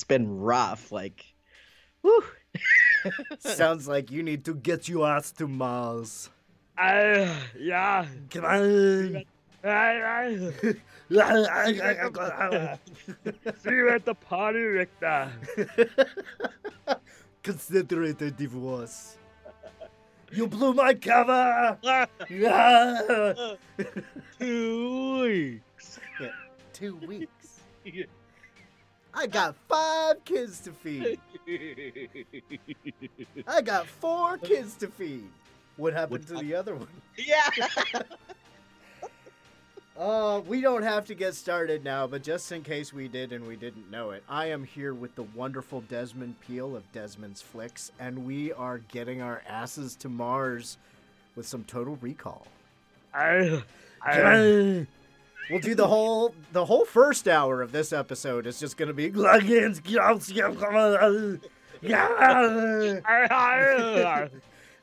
man. It's it, it's been rough. Like, whew. Sounds like you need to get your ass to Mars. Uh, yeah. Come on. See you at the party, Richter. Consider it a divorce. You blew my cover. Yeah. Two weeks. Two weeks. I got five kids to feed. I got four kids to feed. What happened to the other one? yeah. Uh, we don't have to get started now, but just in case we did and we didn't know it, I am here with the wonderful Desmond Peel of Desmond's Flicks, and we are getting our asses to Mars with some Total Recall. I, I, We'll do the whole the whole first hour of this episode is just gonna be I,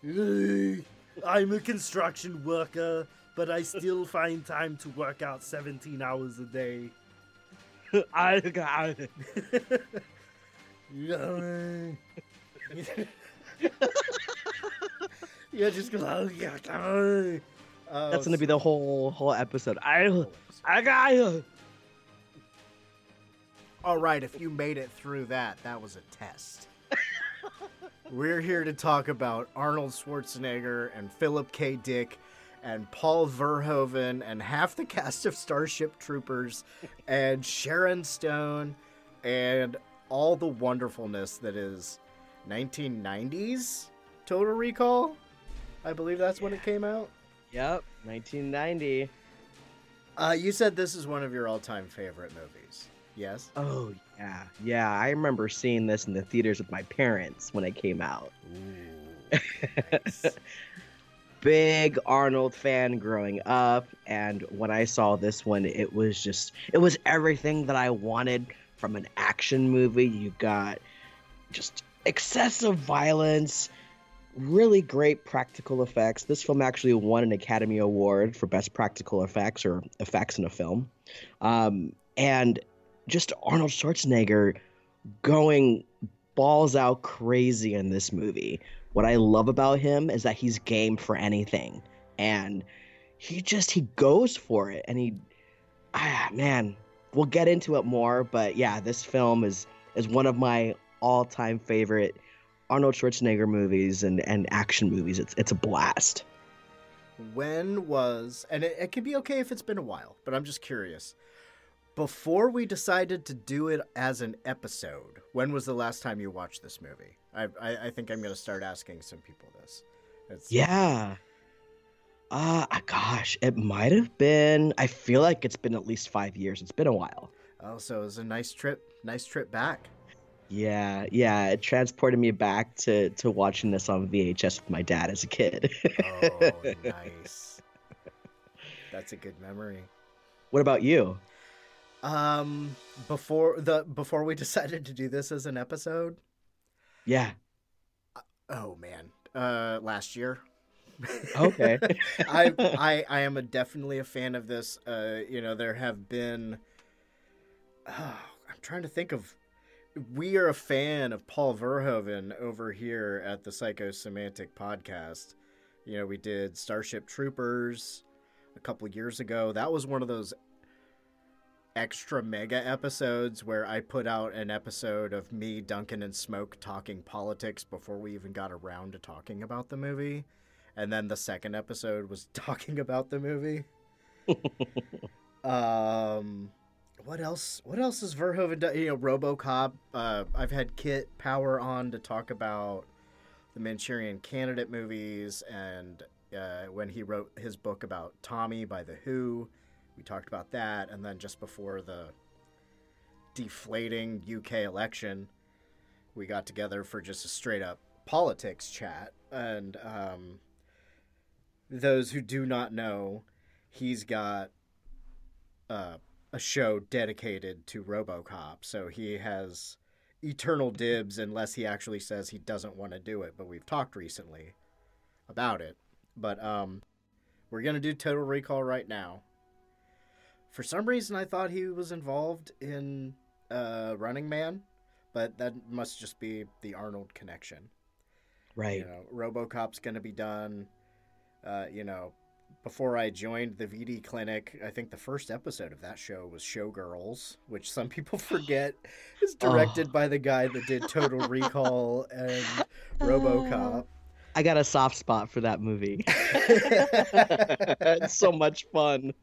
I'm a construction worker, but I still find time to work out 17 hours a day. I got it. You're just gonna. Oh, oh, That's gonna be the whole whole episode. I, I got you. All right, if you made it through that, that was a test. We're here to talk about Arnold Schwarzenegger and Philip K. Dick and Paul Verhoeven and half the cast of Starship Troopers and Sharon Stone and all the wonderfulness that is 1990s Total Recall. I believe that's when it came out. Yep, 1990. Uh, you said this is one of your all-time favorite movies. Yes. Oh yeah, yeah. I remember seeing this in the theaters with my parents when it came out. Ooh. nice. Big Arnold fan growing up, and when I saw this one, it was just it was everything that I wanted from an action movie. You got just excessive violence, really great practical effects. This film actually won an Academy Award for Best Practical Effects or Effects in a Film. Um, and just Arnold Schwarzenegger going balls out crazy in this movie. What I love about him is that he's game for anything. And he just he goes for it and he ah man, we'll get into it more, but yeah, this film is is one of my all-time favorite Arnold Schwarzenegger movies and, and action movies. It's it's a blast. when was and it, it could be okay if it's been a while but i'm just curious before we decided to do it as an episode when was the last time you watched this movie i i, I think i'm going to start asking some people this it's, Yeah. Uh gosh, it might have been I feel like it's been at least 5 years. It's been a while. oh so it was a nice trip nice trip back Yeah, yeah, it transported me back to to watching this on VHS with my dad as a kid. oh nice that's a good memory what about you? um before the before we decided to do this as an episode Yeah. oh man uh last year Okay. I, I I am a, definitely a fan of this. Uh, you know, there have been. Oh, I'm trying to think of. We are a fan of Paul Verhoeven over here at the Psychosemantic podcast. You know, we did Starship Troopers a couple years ago. That was one of those extra mega episodes where I put out an episode of me, Duncan, and Smoke talking politics before we even got around to talking about the movie and then the second episode was talking about the movie. um, what else? What else has Verhoeven done? You know, RoboCop. Uh, I've had Kit Power on to talk about the Manchurian Candidate movies, and uh, when he wrote his book about Tommy by the Who, we talked about that. And then just before the deflating UK election, we got together for just a straight up politics chat, and um, those who do not know, he's got uh, a show dedicated to RoboCop. So he has eternal dibs unless he actually says he doesn't want to do it. But we've talked recently about it. But um, we're gonna do Total Recall right now. For some reason, I thought he was involved in uh, Running Man, but that must just be the Arnold connection. Right. You know, RoboCop's going to be done. Uh, you know, before I joined the VD clinic, I think the first episode of that show was Showgirls, which some people forget is directed Oh. by the guy that did Total Recall and uh. RoboCop. I got a soft spot for that movie. it's so much fun.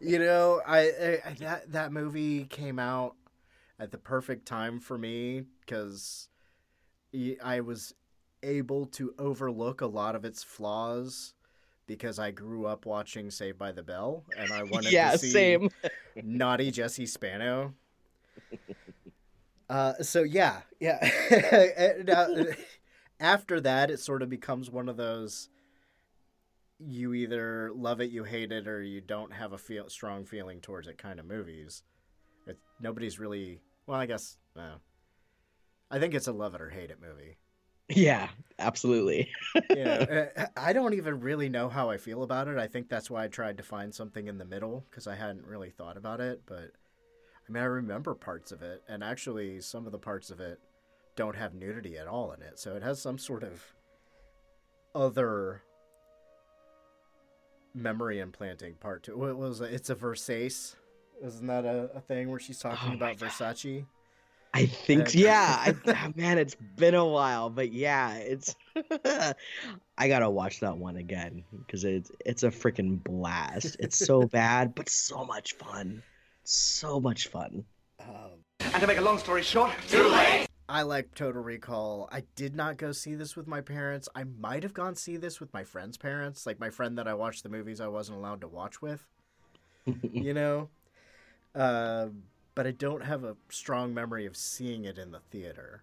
you know, I, I that that movie came out at the perfect time for me because I was able to overlook a lot of its flaws because I grew up watching Saved by the Bell and I wanted yeah, to see same. naughty Jesse Spano. Uh, so yeah, yeah. And, uh, after that, it sort of becomes one of those you either love it, you hate it, or you don't have a feel strong feeling towards it kind of movies. It, nobody's really well. I guess uh, I think it's a love it or hate it movie. Yeah, absolutely. yeah, uh, I don't even really know how I feel about it. I think that's why I tried to find something in the middle because I hadn't really thought about it. But I mean, I remember parts of it, and actually, some of the parts of it don't have nudity at all in it. So it has some sort of other memory implanting part to it. What was it? It's a Versace. Isn't that a, a thing where she's talking Oh about God. Versace? I think, yeah. I, ah, man, it's been a while, but yeah, it's. I gotta watch that one again because it's it's a freaking blast. It's so bad, but so much fun. So much fun. Um, And to make a long story short, too late. I like Total Recall. I did not go see this with my parents. I might have gone see this with my friend's parents, like my friend that I watched the movies I wasn't allowed to watch with. you know, uh, but I don't have a strong memory of seeing it in the theater.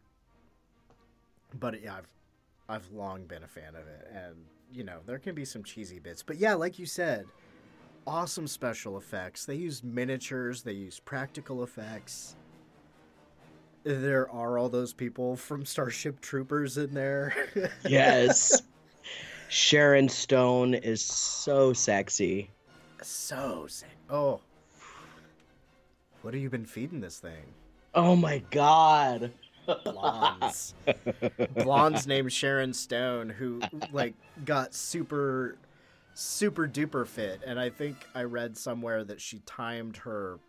But yeah, I've I've long been a fan of it, and you know there can be some cheesy bits, but yeah, like you said, awesome special effects. They use miniatures. They use practical effects there are all those people from Starship Troopers in there. Yes. Sharon Stone is so sexy. so sexy. Oh. What have you been feeding this thing? Oh my god. Blondes. Blondes named Sharon Stone who like got super super duper fit and I think I read somewhere that she timed her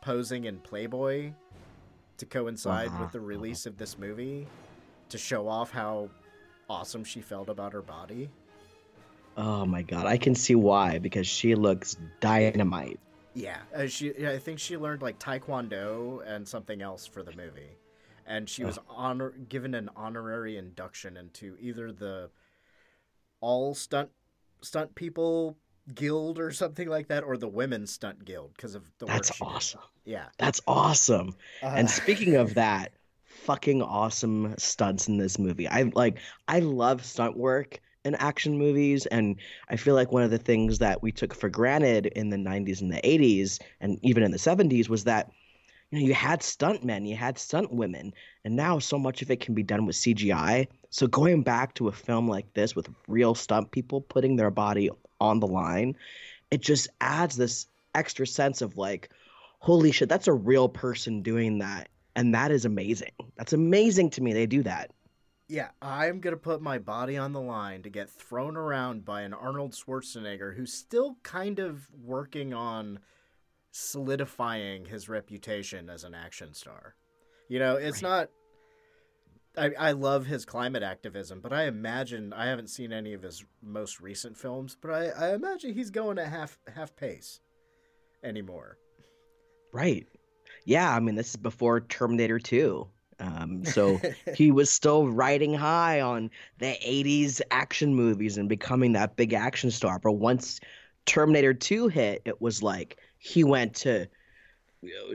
posing in Playboy to coincide Uh-huh. with the release of this movie to show off how awesome she felt about her body. Oh my god. I can see why because she looks dynamite. Yeah, uh, she. yeah, I think she learned like taekwondo and something else for the movie, and she was honor given an honorary induction into either the all stunt stunt people guild or something like that, or the women's stunt guild because of the That's work she did. awesome. Yeah, That's awesome. Uh, And speaking of that, fucking awesome stunts in this movie. I like I love stunt work in action movies and I feel like one of the things that we took for granted in the 90s and the 80s and even in the 70s was that you know you had stunt men, you had stunt women, and now so much of it can be done with CGI. So going back to a film like this with real stunt people putting their body on the line, it just adds this extra sense of like holy shit, that's a real person doing that. And that is amazing. That's amazing to me. They do that. Yeah. I'm gonna put my body on the line to get thrown around by an Arnold Schwarzenegger who's still kind of working on solidifying his reputation as an action star. You know, it's not. I, I love his climate activism, but I imagine I haven't seen any of his most recent films, but I, I imagine he's going at half half pace anymore. Right. Yeah. I mean, this is before Terminator 2. Um, so he was still riding high on the 80s action movies and becoming that big action star. But once Terminator 2 hit, it was like he went to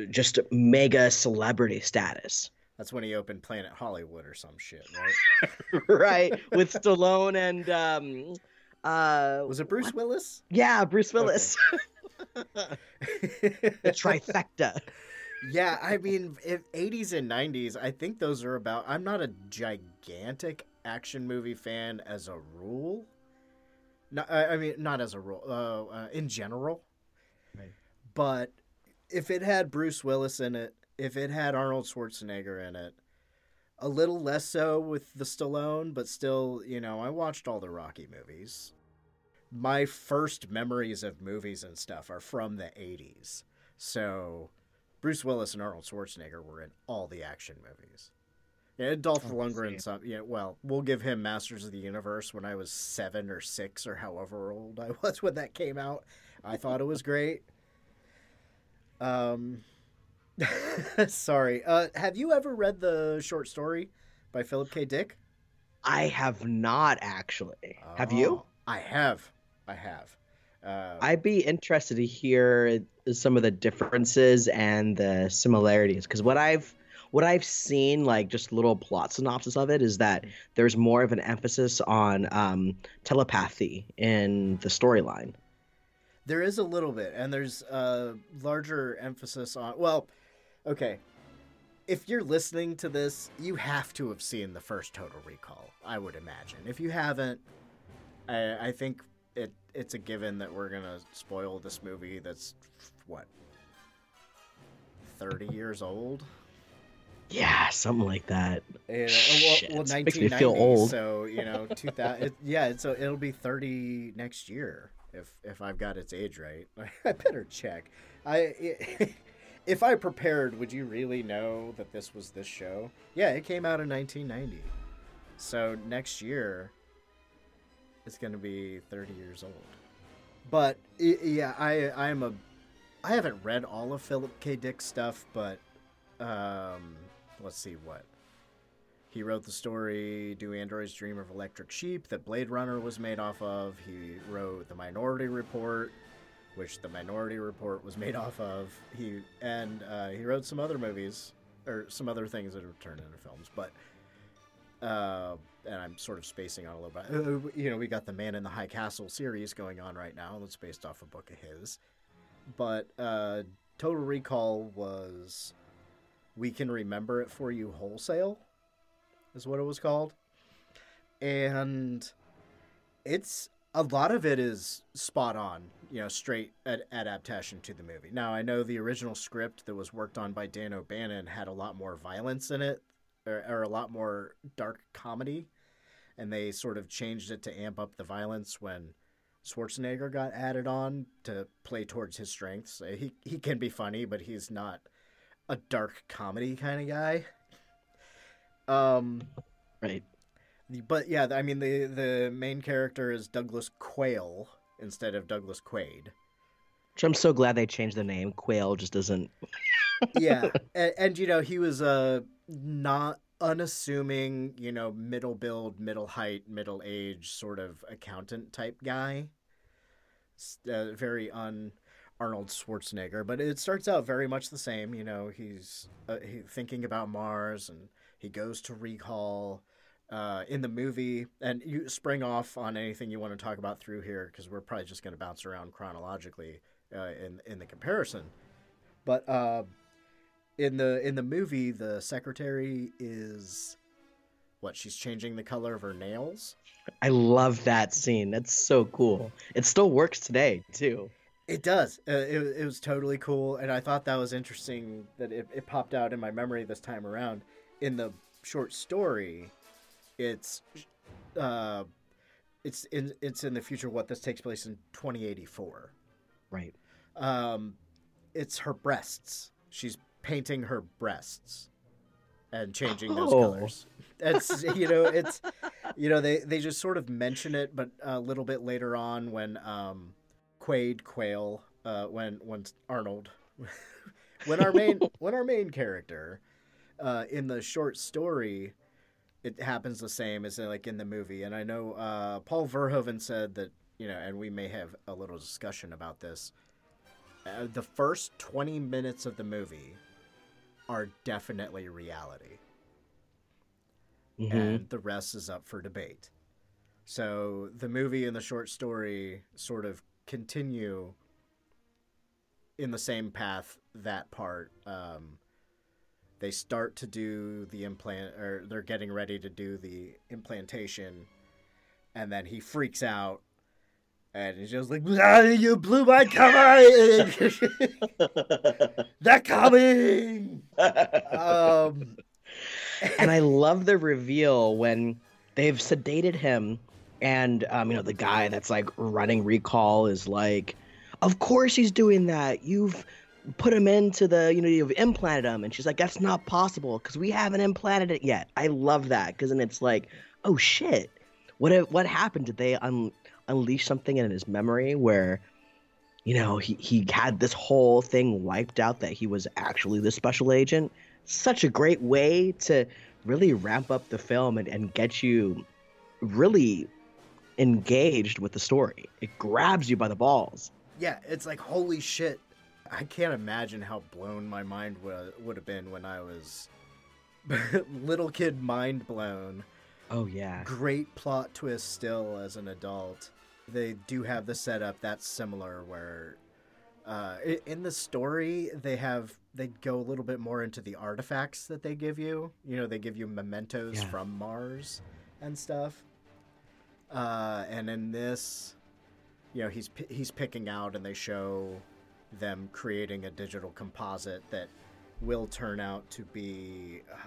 just mega celebrity status. That's when he opened Planet Hollywood or some shit, right? right. With Stallone and. Um, uh, Was it Bruce Willis? yeah, Bruce Willis. the trifecta. Yeah, I mean, if 80s and 90s, I think those are about. I'm not a gigantic action movie fan as a rule. No, I I mean, not as a rule, uh, uh, in general. Right. But if it had Bruce Willis in it, if it had Arnold Schwarzenegger in it, a little less so with the Stallone, but still, you know, I watched all the Rocky movies. My first memories of movies and stuff are from the 80s. So Bruce Willis and Arnold Schwarzenegger were in all the action movies. Yeah, Dolph Oh, Lundgren. Some, yeah, well, we'll give him Masters of the Universe when I was seven or six or however old I was when that came out. I thought it was great. Um, sorry. Uh, have you ever read the short story by Philip K. Dick? I have not actually. Have you? Oh, I have. I have. Uh, I'd be interested to hear some of the differences and the similarities because what I've what I've seen, like just little plot synopsis of it, is that there's more of an emphasis on um, telepathy in the storyline. There is a little bit, and there's a larger emphasis on. Well, okay. If you're listening to this, you have to have seen the first Total Recall. I would imagine. If you haven't, I, I think it it's a given that we're gonna spoil this movie. That's what thirty years old. Yeah, something like that. Yeah, Shit, well, me feel old. So you know, two thousand. It, yeah, so it'll be thirty next year if if I've got its age right. I better check. I if I prepared, would you really know that this was this show? Yeah, it came out in nineteen ninety. So next year, it's gonna be thirty years old. But yeah, I I am a I haven't read all of Philip K. Dick's stuff, but um, let's see what he wrote the story "Do Androids Dream of Electric Sheep" that Blade Runner was made off of. He wrote The Minority Report, which The Minority Report was made off of. He and uh, he wrote some other movies or some other things that have turned into films, but. Uh, and I'm sort of spacing on a little bit. Uh, you know, we got the Man in the High Castle series going on right now. That's based off a book of his. But uh, Total Recall was We Can Remember It For You Wholesale, is what it was called. And it's a lot of it is spot on, you know, straight ad- adaptation to the movie. Now, I know the original script that was worked on by Dan O'Bannon had a lot more violence in it, or, or a lot more dark comedy, and they sort of changed it to amp up the violence when Schwarzenegger got added on to play towards his strengths. Uh, He he can be funny, but he's not a dark comedy kind of guy. Um, Right. but yeah, I mean the the main character is Douglas Quail instead of Douglas Quaid. Which I'm so glad they changed the name. Quail just doesn't. yeah and, and you know he was a not unassuming you know middle build middle height middle age sort of accountant type guy. Uh, very un arnold schwarzenegger but it starts out very much the same you know he's uh, he, thinking about mars and he goes to recall uh, in the movie. And you spring off on anything you want to talk about through here because we're probably just going to bounce around chronologically uh, in in the comparison. But uh, in the in the movie the secretary is what she's changing the color of her nails I love that scene. That's so cool. It still works today too. it does uh, it, it was totally cool and i thought that was interesting that it, it popped out in my memory this time around in the short story it's uh it's in it's in the future what this takes place in 2084 Right. um it's her breasts she's painting her breasts and changing those Oh. colors it's you know it's you know they they just sort of mention it but a little bit later on when um quaid quail uh when when arnold when our main when our main character uh in the short story it happens the same as like in the movie and i know uh paul verhoeven said that you know and we may have a little discussion about this uh, the first 20 minutes of the movie are definitely reality Mhm. and the rest is up for debate. So the movie and the short story sort of continue in the same path. That part, um, they start to do the implant, or they're getting ready to do the implantation, and then he freaks out, and he's just like, "Ah, "You blew my cover! They're coming!" Um, and I love the reveal when they've sedated him, and um, you know the guy that's like running recall is like, "Of course he's doing that. You've put him into the, you know, you've implanted him." And she's like, "That's not possible because we haven't implanted it yet." I love that because then it's like, "Oh shit, what what happened? Did they un- unleash something in his memory where?" You know, he, he had this whole thing wiped out that he was actually the special agent. Such a great way to really ramp up the film and, and get you really engaged with the story. It grabs you by the balls. yeah, it's like holy shit. I can't imagine how blown my mind would would have been when I was little kid mind blown. Oh yeah. Great plot twist still as an adult. They do have the setup that's similar where uh, in the story they have they go a little bit more into the artifacts that they give you. You know, they give you mementos Yeah. from Mars and stuff. Uh, and in this, you know, he's he's picking out, and they show them creating a digital composite that will turn out to be oh,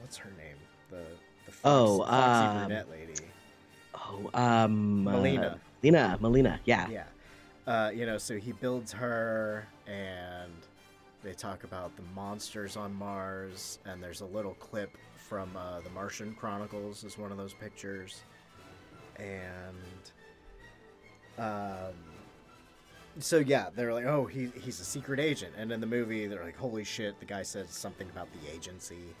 what's her name the the Fox, Oh, foxy um, brunette lady Oh, um, uh, Melina. Melina, Melina. Yeah. yeah uh, you know so he builds her and they talk about the monsters on mars and there's a little clip from uh, the martian chronicles is one of those pictures and um, so yeah they're like oh he, he's a secret agent and in the movie they're like holy shit the guy says something about the agency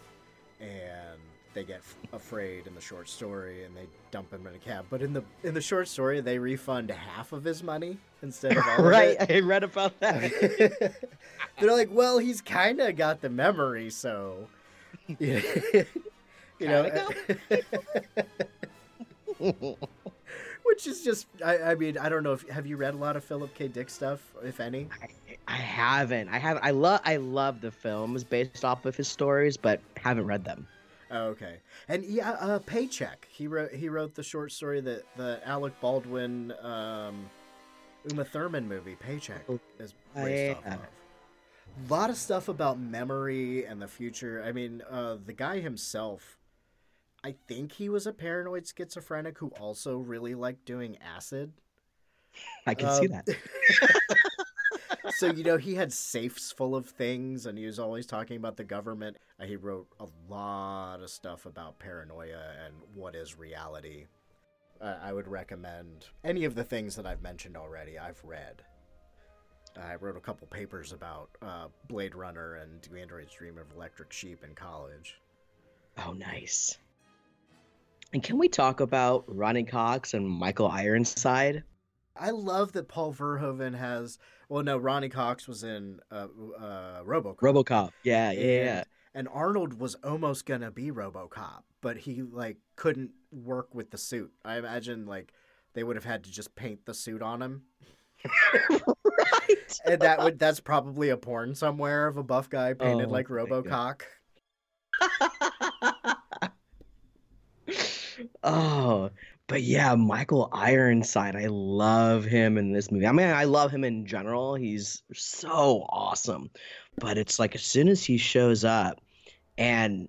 and they get f- afraid in the short story and they dump him in a cab but in the in the short story they refund half of his money instead of all right. of I read about that. they're like well he's kind of got the memory so you know which is just I, I mean i don't know if have you read a lot of philip k dick stuff if any I, I haven't. I have. I love. I love the films based off of his stories, but haven't read them. Oh, okay. And yeah, uh, Paycheck. He wrote he wrote the short story that the Alec Baldwin um, Uma Thurman movie Paycheck is Oh, based off of. A lot of stuff about memory and the future. I mean, uh, the guy himself, I think he was a paranoid schizophrenic who also really liked doing acid. I can see Um, that. so you know he had safes full of things and he was always talking about the government Uh, he wrote a lot of stuff about paranoia and what is reality uh, i would recommend any of the things that i've mentioned already i've read i wrote a couple papers about uh, blade runner and do androids dream of electric sheep in college Oh, nice. And can we talk about Ronny Cox and Michael Ironside? I love that paul verhoeven has well no ronny cox was in uh, uh, robocop RoboCop. Yeah, yeah, yeah. and, and Arnold was almost gonna be RoboCop, but he like couldn't work with the suit. I imagine like they would have had to just paint the suit on him, right. and that would that's probably a porn somewhere of a buff guy painted Oh like RoboCop. oh, but yeah, Michael Ironside. I love him in this movie. I mean, I love him in general. He's so awesome. But it's like as soon as he shows up, and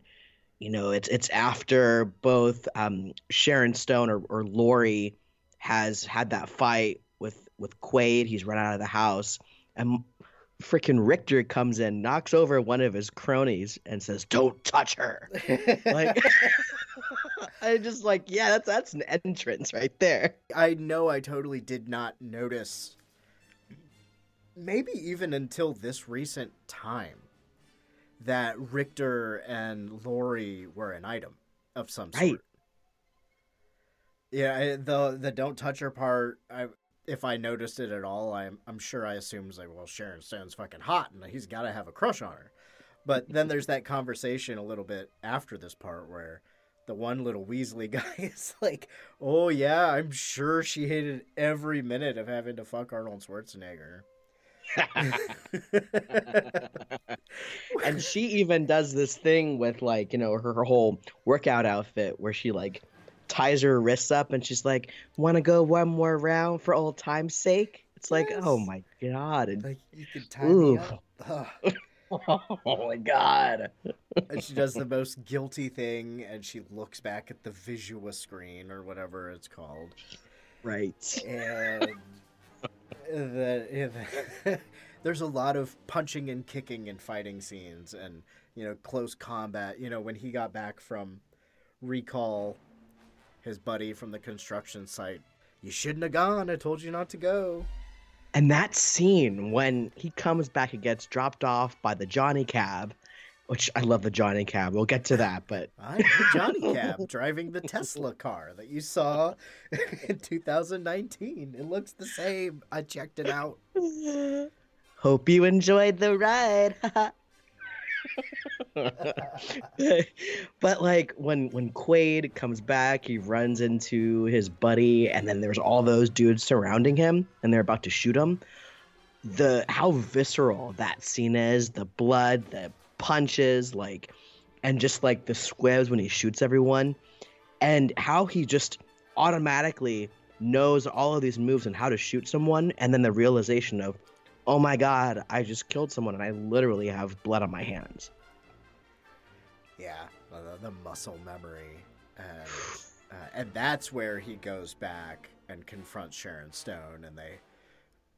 you know, it's it's after both um, Sharon Stone or, or Lori has had that fight with with Quaid. He's run out of the house, and freaking Richter comes in, knocks over one of his cronies, and says, "Don't touch her." Like, I just like, yeah, that's that's an entrance right there. I know I totally did not notice. Maybe even until this recent time, that Richter and Lori were an item of some sort. Right. Yeah, I- the the don't touch her part. I if I noticed it at all, I'm I'm sure I assumed like, well, Sharon Stone's fucking hot, and he's got to have a crush on her. But then there's that conversation a little bit after this part where the one little Weasley guy is like, "Oh yeah, I'm sure she hated every minute of having to fuck Arnold Schwarzenegger." and she even does this thing with like, you know, her, her whole workout outfit where she like ties her wrists up and she's like, "Want to go one more round for old time's sake?" It's like, oh my god, and Like you could tie Ooh. me up. Oh my god. and she does the most guilty thing, and she looks back at the visual screen or whatever it's called, Right. and the, there's a lot of punching and kicking and fighting scenes, and you know close combat. You know when he got back from recall, his buddy from the construction site. You shouldn't have gone. I told you not to go. And that scene when he comes back and gets dropped off by the Johnny Cab, which I love the Johnny Cab. We'll get to that, but I'm the Johnny Cab driving the Tesla car that you saw in 2019. It looks the same. I checked it out. hope you enjoyed the ride. but like when when Quaid comes back, he runs into his buddy, and then there's all those dudes surrounding him, and they're about to shoot him. The how visceral that scene is, the blood, the punches, like, and just like the squibs when he shoots everyone, and how he just automatically knows all of these moves and how to shoot someone, and then the realization of, oh my god, I just killed someone, and I literally have blood on my hands. Yeah, the, the muscle memory, and uh, and that's where he goes back and confronts Sharon Stone, and they.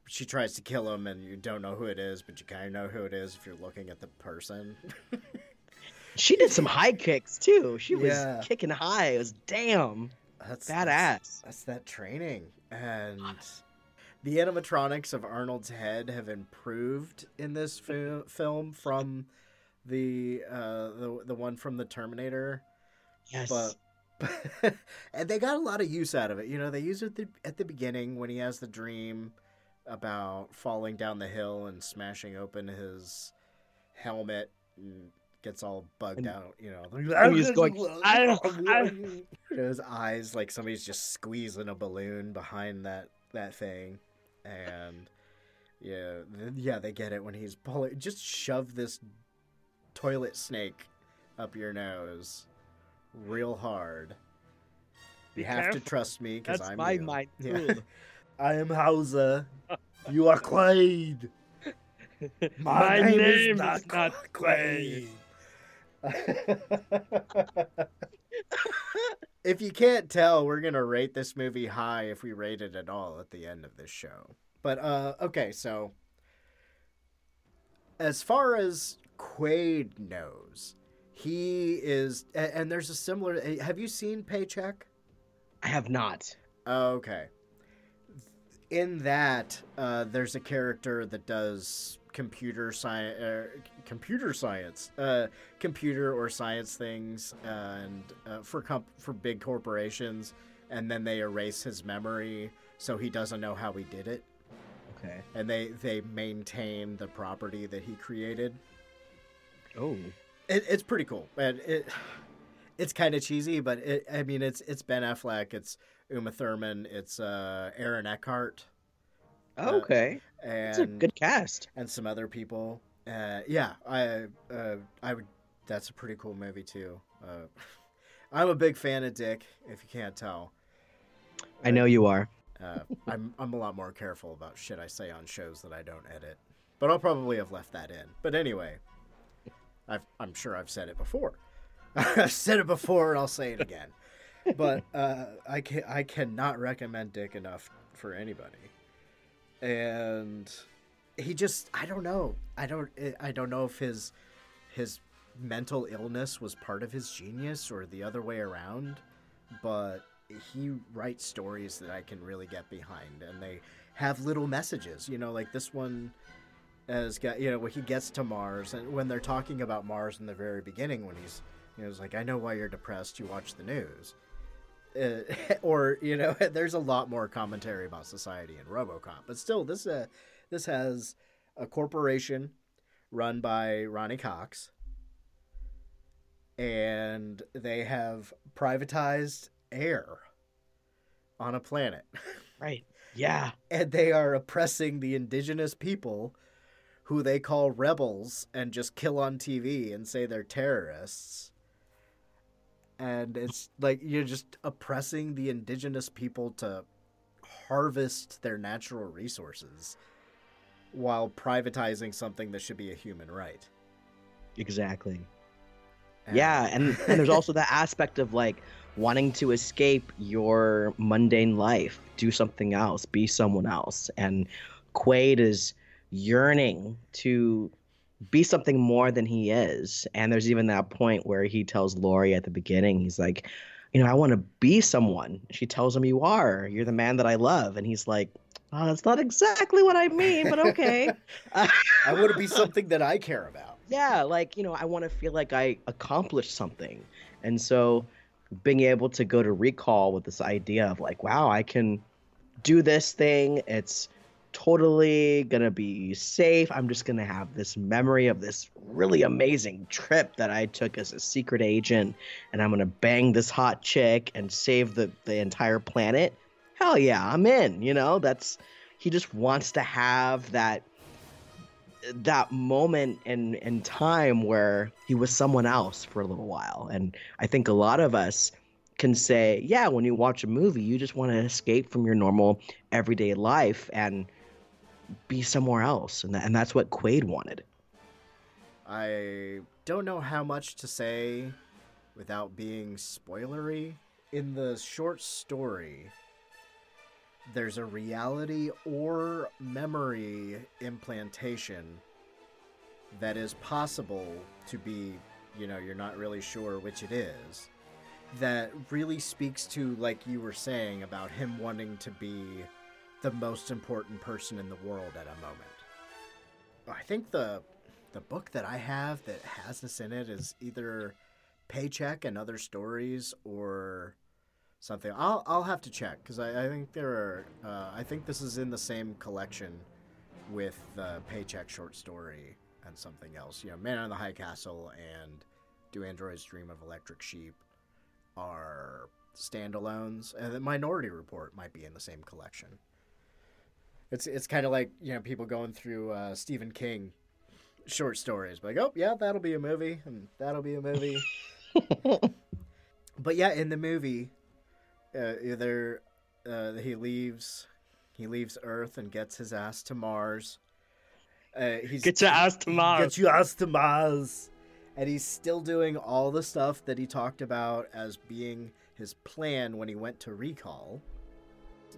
She tries to kill him, and you don't know who it is, but you kind of know who it is if you're looking at the person. She did some high kicks too. She was Yeah. kicking high. It was damn That's badass. That's that training. And the animatronics of Arnold's head have improved in this fi- film from the uh the the one from the Terminator, Yes. but and they got a lot of use out of it. You know, they use it at the, at the beginning when he has the dream about falling down the hill and smashing open his helmet and gets all bugged And- out, you know. He's going, I, I, You know, his eyes like somebody's just squeezing a balloon behind that that thing, and yeah, th- yeah, they get it when he's pulling. Just shove this toilet snake up your nose, real hard. Be you have to trust me because That's I'm my you. mind Yeah. I am Hauser. You are Quaid. My name name not is not Quaid. if you can't tell, we're gonna rate this movie high if we rate it at all at the end of this show. But uh okay, so as far as Quaid knows, he is and there's a similar have you seen Paycheck? I have not. Okay. In that, uh, there's a character that does computer science, uh, computer science, uh, computer or science things, and uh, for comp- for big corporations, and then they erase his memory, so he doesn't know how he did it, Okay. and they they maintain the property that he created. Oh. It, it's pretty cool, and it it's kind of cheesy, but it, I mean it's it's Ben Affleck, it's Uma Thurman, it's uh, Aaron Eckhart, Uh, Okay. and It's a good cast. and some other people. Uh, yeah, I uh, I would. That's a pretty cool movie too. Uh, I'm a big fan of Dick. If you can't tell, I know you are. uh, I'm I'm a lot more careful about shit I say on shows that I don't edit. But I'll probably have left that in. But anyway, I've, I'm sure I've said it before. I've said it before, and I'll say it again. But uh, I can I cannot recommend Dick enough for anybody. And he just I don't know. I don't I don't know if his his mental illness was part of his genius or the other way around, but he writes stories that I can really get behind and they have little messages, you know, like this one has got you know when he gets to Mars and when they're talking about Mars in the very beginning when he's you know, he's like I know why you're depressed, you watch the news. Uh, or you know, there's a lot more commentary about society in RoboCop, but still, this uh, this has a corporation run by Ronny Cox, and they have privatized air on a planet, Right. Yeah. and they are oppressing the indigenous people, who they call rebels, and just kill on TV and say they're terrorists. And it's like you're just oppressing the indigenous people to harvest their natural resources while privatizing something that should be a human right. Exactly. And- Yeah, and, and there's also that aspect of like wanting to escape your mundane life, do something else, be someone else. And Quaid is yearning to be something more than he is. And there's even that point where he tells Lori at the beginning, he's like, you know, I want to be someone. She tells him, You are. You're the man that I love. And he's like, Oh, that's not exactly what I mean, but okay. I want to be something that I care about. yeah like you know i want to feel like i accomplished something and so being able to go to recall with this idea of like wow i can do this thing it's totally gonna be safe. I'm just gonna have this memory of this really amazing trip that i took as a secret agent and i'm gonna bang this hot chick and save the, the entire planet. Hell yeah i'm in you know? That's he just wants to have that that moment in in time where he was someone else for a little while. And i think a lot of us can say yeah when you watch a movie you just want to escape from your normal everyday life. And be somewhere else and, that, and that's what quaid wanted I don't know how much to say without being spoilery. In the short story, there's a reality or memory implantation that is possible to be, you know, you're not really sure which it is. That really speaks to, like you were saying, about him wanting to be the most important person in the world at a moment. I think the the book that I have that has this in it is either Paycheck and Other Stories or something. I'll I'll have to check because I, I think there are. Uh, I think this is in the same collection with the Paycheck short story and something else. You know, Man on the High Castle and Do Androids Dream of Electric Sheep are standalones, and the Minority Report might be in the same collection. It's it's kind of like you know people going through uh, Stephen King short stories, like oh yeah, that'll be a movie, and that'll be a movie. but yeah, in the movie, uh, either uh, he leaves, he leaves Earth and gets his ass to Mars. Uh, he's Get your ass to Mars. Get you ass to Mars. and he's still doing all the stuff that he talked about as being his plan when he went to recall.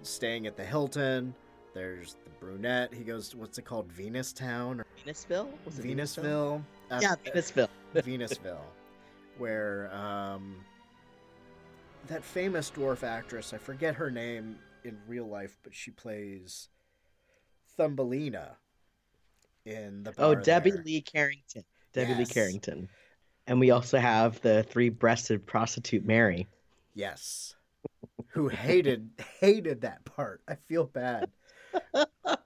Staying at the Hilton. There's the brunette. He goes, what's it called? Venus Town or venusville was it Venusville? Uh, yeah venusville Venusville, where um, that famous dwarf actress, I forget her name in real life, but she plays Thumbelina in the oh debbie there. lee carrington debbie lee carrington and we also have the three-breasted prostitute mary Yes. Who hated hated that part. I feel bad.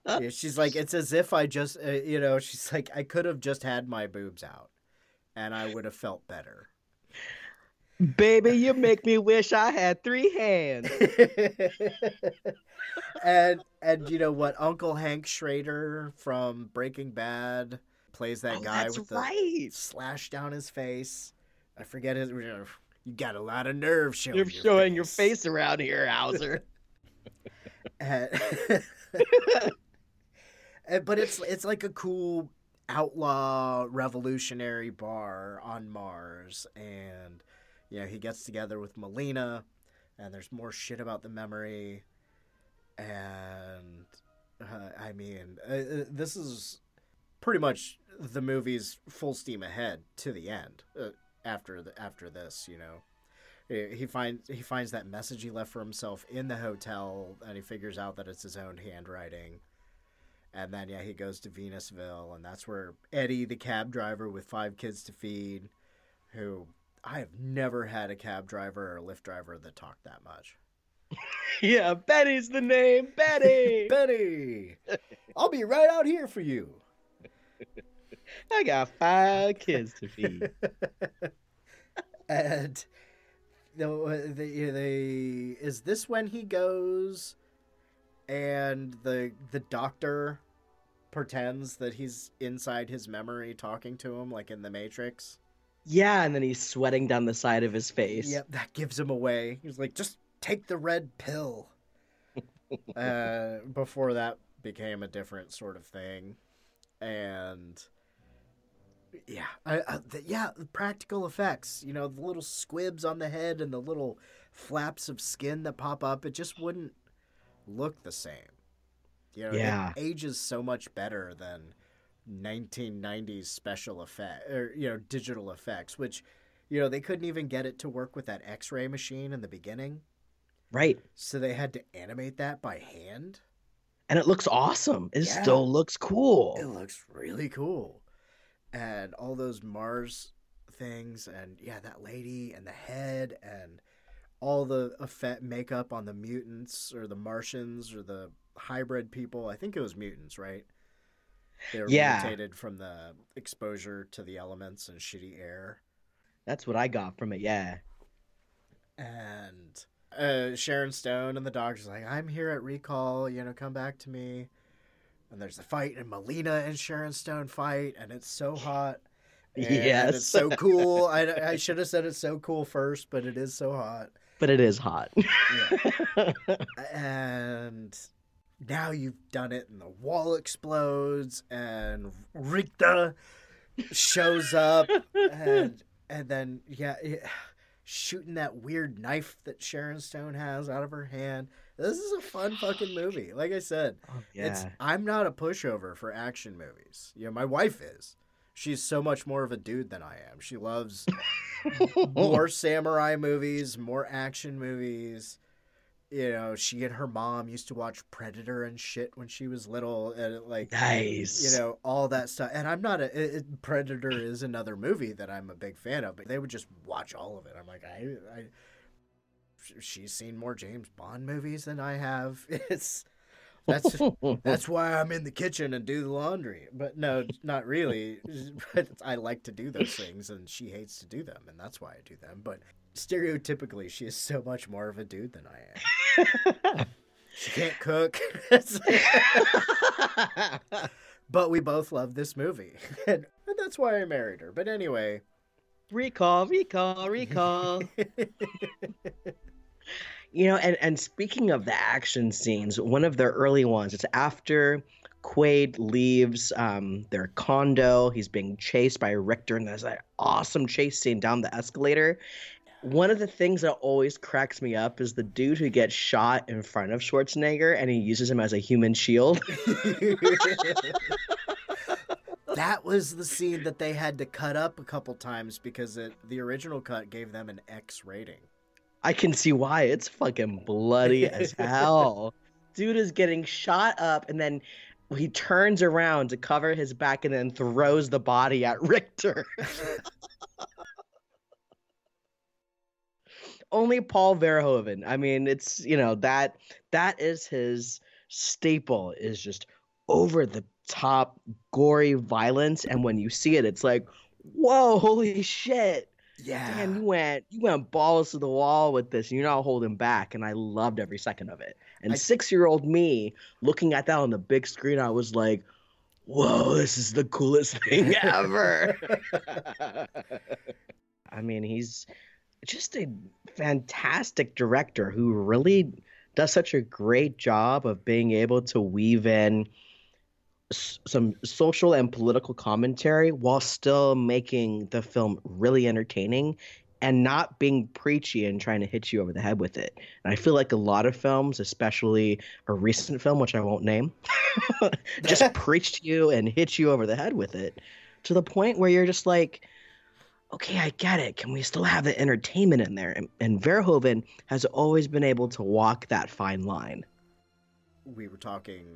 Yeah, she's like it's as if I just uh, you know, she's like I could have just had my boobs out and I would have felt better. baby you make me wish i had three hands and and you know what Uncle Hank Schrader from Breaking Bad plays that Oh, guy with the right slash down his face. I forget his you got a lot of nerve showing You're your showing your face. face around here, Hauser. And- but it's it's like a cool outlaw revolutionary bar on Mars, and you know he gets together with Melina, and there's more shit about the memory, and uh, I mean uh, uh, this is pretty much the movie's full steam ahead to the end. Uh, after the after this, you know he he finds he finds that message he left for himself in the hotel and he figures out that it's his own handwriting and then yeah he goes to venusville and that's where eddie the cab driver with five kids to feed who i have never had a cab driver or a lyft driver that talked that much yeah, Benny's the name. Betty. benny i'll be right out here for you I got five kids to feed. and the, the, they is this when he goes and the the doctor pretends that he's inside his memory talking to him like in the matrix Yeah, and then he's sweating down the side of his face. Yep, that gives him away. He's like, just take the red pill. uh, before that became a different sort of thing, and yeah, I, I, the, yeah, the practical effects. You know, the little squibs on the head and the little flaps of skin that pop up. It just wouldn't look the same. You know, Yeah. it ages so much better than 1990s special effect or you know digital effects, which you know they couldn't even get it to work with that X-ray machine in the beginning, Right. so they had to animate that by hand. And it looks awesome. It Yeah. still looks cool. It looks really cool, and all those Mars things, and yeah, that lady and the head, and all the effect makeup on the mutants or the Martians or the hybrid people. I think it was mutants, right? They were Yeah. mutated from the exposure to the elements and shitty air. That's what I got from it. Yeah. and uh, Sharon Stone and the doctor's like, "I'm here at Recall, you know, come back to me." And there's a fight, and Melina and Sharon Stone fight, and it's so hot. And Yes. it's so cool. I, I should have said it's so cool first, but it is so hot. But it is hot. And now you've done it, and the wall explodes, and Richter. shows up, and and then yeah, yeah, shooting that weird knife that Sharon Stone has out of her hand. This is a fun fucking movie. Like I said, oh, it's yeah. I'm not a pushover for action movies. You know, my wife is. She's so much more of a dude than I am. She loves more samurai movies, more action movies. You know, she and her mom used to watch Predator and shit when she was little, and like nice. you know all that stuff. And i'm not a it- predator is another movie that i'm a big fan of but they would just watch all of it. I'm like i, I she's seen more james bond movies than i have. It's that's that's why i'm in the kitchen and do the laundry. But no not really. But i like to do those things and she hates to do them and that's why i do them. But stereotypically she is so much more of a dude than i am she can't cook but we both love this movie and, and that's why i married her but anyway recall, recall, recall. you know, and and speaking of the action scenes, one of their early ones, it's after Quaid leaves um, their condo. He's being chased by Richter, and there's that awesome chase scene down the escalator. One of the things that always cracks me up is the dude who gets shot in front of Schwarzenegger, and he uses him as a human shield. that was the scene that they had to cut up a couple times because it, the original cut gave them an X rating. I can see why. It's fucking bloody as hell. Dude is getting shot up and then he turns around to cover his back and then throws the body at Richter. Only Paul Verhoeven. I mean, it's, you know, that that is his staple is just over the top gory violence and when you see it it's like, "Whoa, holy shit." Yeah. damn, you went you went balls to the wall with this, and you're not holding back. And I loved every second of it. And six year old me looking at that on the big screen, I was like, "Whoa, this is the coolest thing ever." I mean, he's just a fantastic director who really does such a great job of being able to weave in s- some social and political commentary while still making the film really entertaining and not being preachy and trying to hit you over the head with it. And I feel like a lot of films, especially a recent film, which I won't name, just preach to you and hit you over the head with it to the point where you're just like, okay, I get it. Can we still have the entertainment in there? And, and Verhoeven has always been able to walk that fine line. we were talking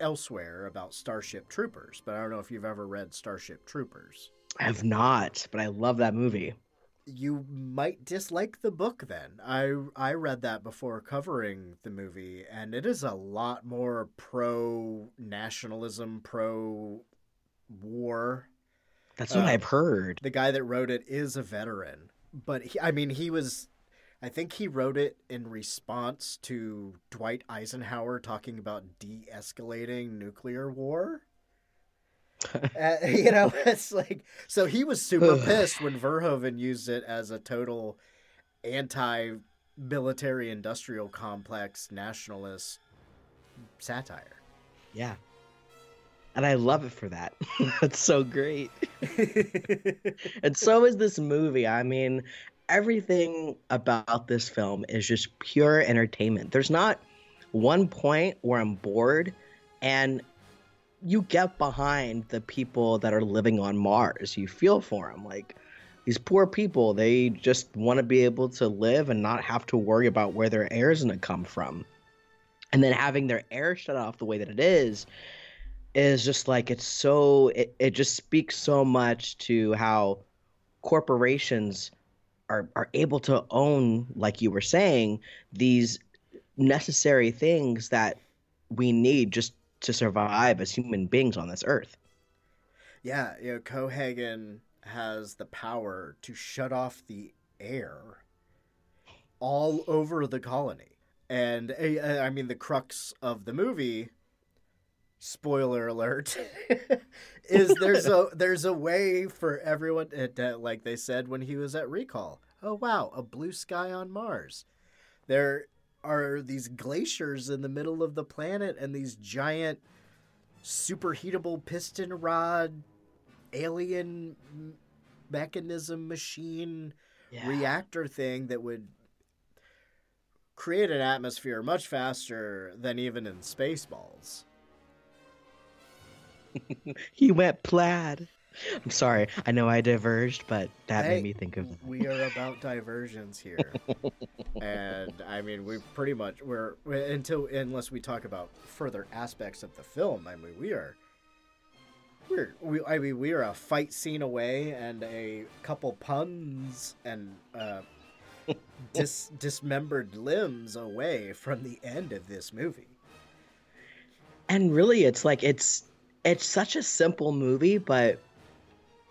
elsewhere about Starship Troopers, but I don't know if you've ever read Starship Troopers. I have not, but I love that movie. You might dislike the book then. I I read that before covering the movie and it is a lot more pro nationalism, pro war. That's what I've heard. The guy that wrote it is a veteran, but he, I mean he was I think he wrote it in response to Dwight Eisenhower talking about de-escalating nuclear war. Uh, you know, it's like so he was super pissed when Verhoeven used it as a total anti-military industrial complex nationalist satire. yeah. And I love it for that. That's so great. and so is this movie. I mean, everything about this film is just pure entertainment. There's not one point where I'm bored, and you get behind the people that are living on Mars. You feel for them. Like, these poor people, they just want to be able to live and not have to worry about where their air is going to come from. And then having their air shut off the way that it is is just like it's so it, it just speaks so much to how corporations are are able to own like you were saying these necessary things that we need just to survive as human beings on this earth Yeah, you know, Cohagen has the power to shut off the air all over the colony. And uh, I mean, the crux of the movie, spoiler alert, is there's a there's a way for everyone eh, to, like they said when he was at Recall. Oh wow, a blue sky on Mars. There are these glaciers in the middle of the planet and these giant superheatable piston rod alien mechanism machine reactor thing that would create an atmosphere much faster than even in Spaceballs. he went plaid i'm sorry i know i diverged but that Hey, made me think of that. We are about diversions here, and I mean we pretty much we're we- until unless we talk about further aspects of the film. I mean we are. We're, we, I mean, we are a fight scene away and a couple puns and uh, dis, dismembered limbs away from the end of this movie. and really it's like it's it's such a simple movie but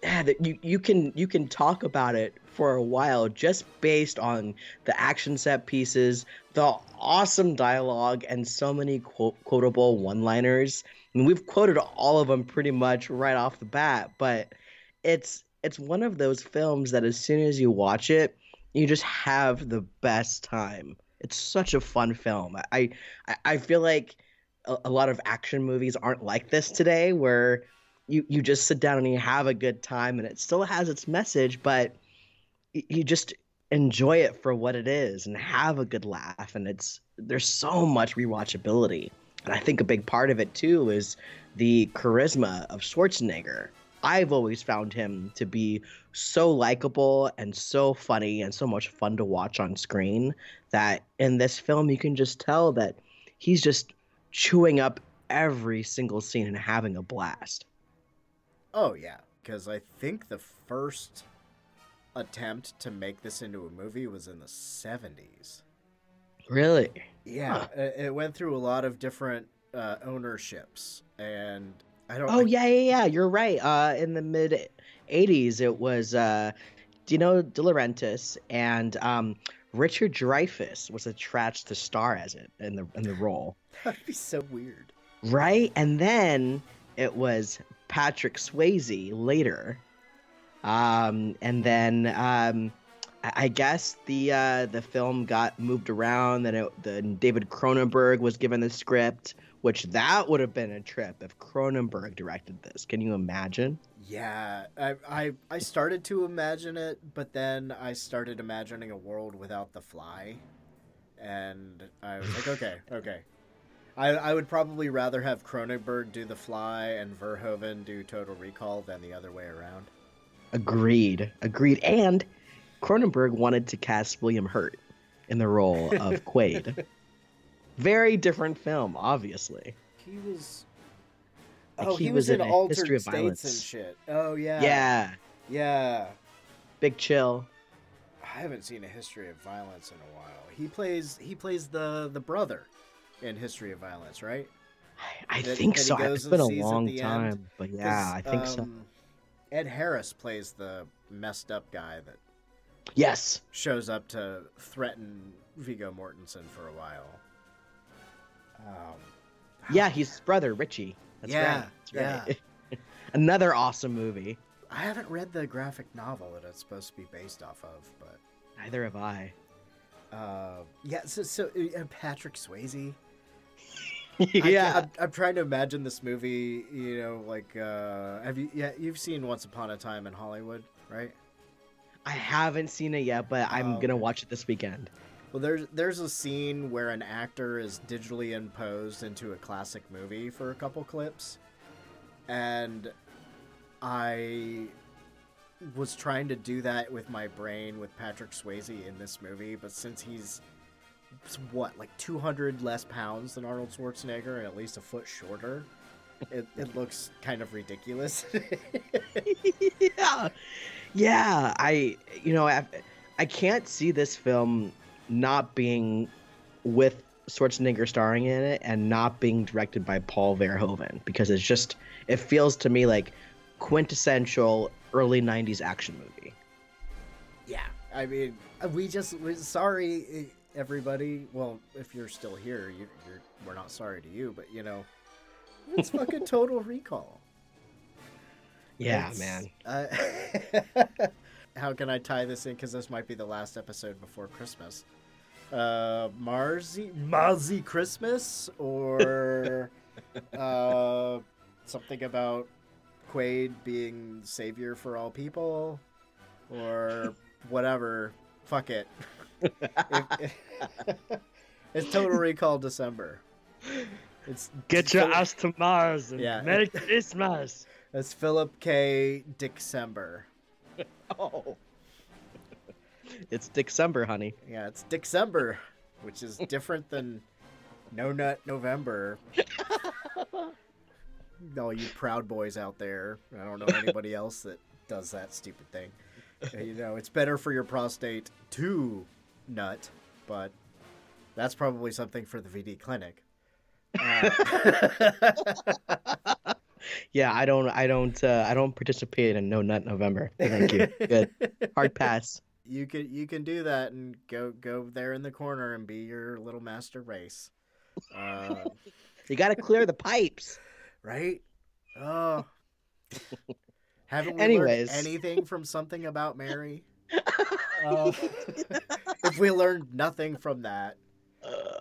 yeah, you you can you can talk about it for a while just based on the action set pieces the awesome dialogue and so many quote, quotable one-liners. I mean, we've quoted all of them pretty much right off the bat but it's it's one of those films that as soon as you watch it you just have the best time. It's such a fun film. I i, I feel like a, a lot of action movies aren't like this today where you you just sit down and you have a good time and it still has its message but you just enjoy it for what it is and have a good laugh. And it's there's so much rewatchability. And i think a big part of it too is the charisma of schwarzenegger. I've always found him to be so likable and so funny and so much fun to watch on screen that in this film you can just tell that he's just chewing up every single scene and having a blast. Oh yeah, because I think the first attempt to make this into a movie was in the seventies. Really? Yeah, Huh. it, it went through a lot of different uh, ownerships, and I don't. Oh I- yeah, yeah, yeah. You're right. Uh, in the mid '80s, it was uh, Dino De Laurentiis and um, Richard Dreyfuss was attached to star as it in the in the role, That'd be so weird. right? And then it was Patrick Swayze later, um, and then um, I guess the uh, the film got moved around. Then the David Cronenberg was given the script, which that would have been a trip if Cronenberg directed this. Can you imagine? Yeah, I, I I started to imagine it, but then I started imagining a world without the fly, and I was like, okay, okay. I I would probably rather have Cronenberg do the fly and Verhoeven do Total Recall than the other way around. Agreed. Agreed. And Cronenberg wanted to cast William Hurt in the role of Quaid. Very different film, obviously. He was. Like, Oh, he he, was was, in in A altered History of states Violence. and shit. Oh yeah. Yeah. Yeah. Big chill. I haven't seen a history of violence in a while. He plays he plays the the brother in History of Violence, right? I, That- think so. It's been a long the end? time. But yeah, I think so. um, Ed Harris plays the messed up guy that Yes. shows up to threaten Viggo Mortensen for a while. Um, Yeah, he's his brother, Richie. That's Yeah, right. That's right. Another awesome movie. I haven't read the graphic novel that it's supposed to be based off of, but Neither have I. uh, yeah. So, so uh, Patrick Swayze. yeah. I, am I'm trying to imagine this movie. You know, like uh, have you? Yeah, you've seen Once Upon a Time in Hollywood, right? I haven't seen it yet, but I'm Oh, gonna watch it this weekend. Well, there's there's a scene where an actor is digitally imposed into a classic movie for a couple clips, and I was trying to do that with my brain with Patrick Swayze in this movie, but since he's what like 200 less pounds than Arnold Schwarzenegger and at least a foot shorter, it, it looks kind of ridiculous. yeah, yeah. I, you know, I, I can't see this film not being with Schwarzenegger starring in it and not being directed by Paul Verhoeven because it's just it feels to me like quintessential early '90s action movie. Yeah, I mean, we just sorry everybody. Well, if you're still here, you, you're we're not sorry to you, but you know, it's fucking Total Recall. Yeah, It's, man. Uh, how can I tie this in? Because this might be the last episode before Christmas. Uh, Marzi Christmas or uh, something about Quaid being savior for all people or whatever. Fuck it. If- it's Total Recall December. It's Get your ass to Mars and Yeah. Merry Christmas. It's Philip K. December. Oh, it's December, honey. Yeah, it's December, which is different than No Nut November. All you proud boys out there. I don't know anybody else that does that stupid thing. You know, it's better for your prostate to nut, but that's probably something for the VD clinic. Uh, Yeah, I don't, I don't, uh, I don't participate in No Nut November. Thank you. Good. Hard pass. you can you can do that and go go there in the corner and be your little master race. Uh, You got to clear the pipes. right? Oh, haven't we Anyways. learned anything from something about Mary? Uh, if we learned nothing from that,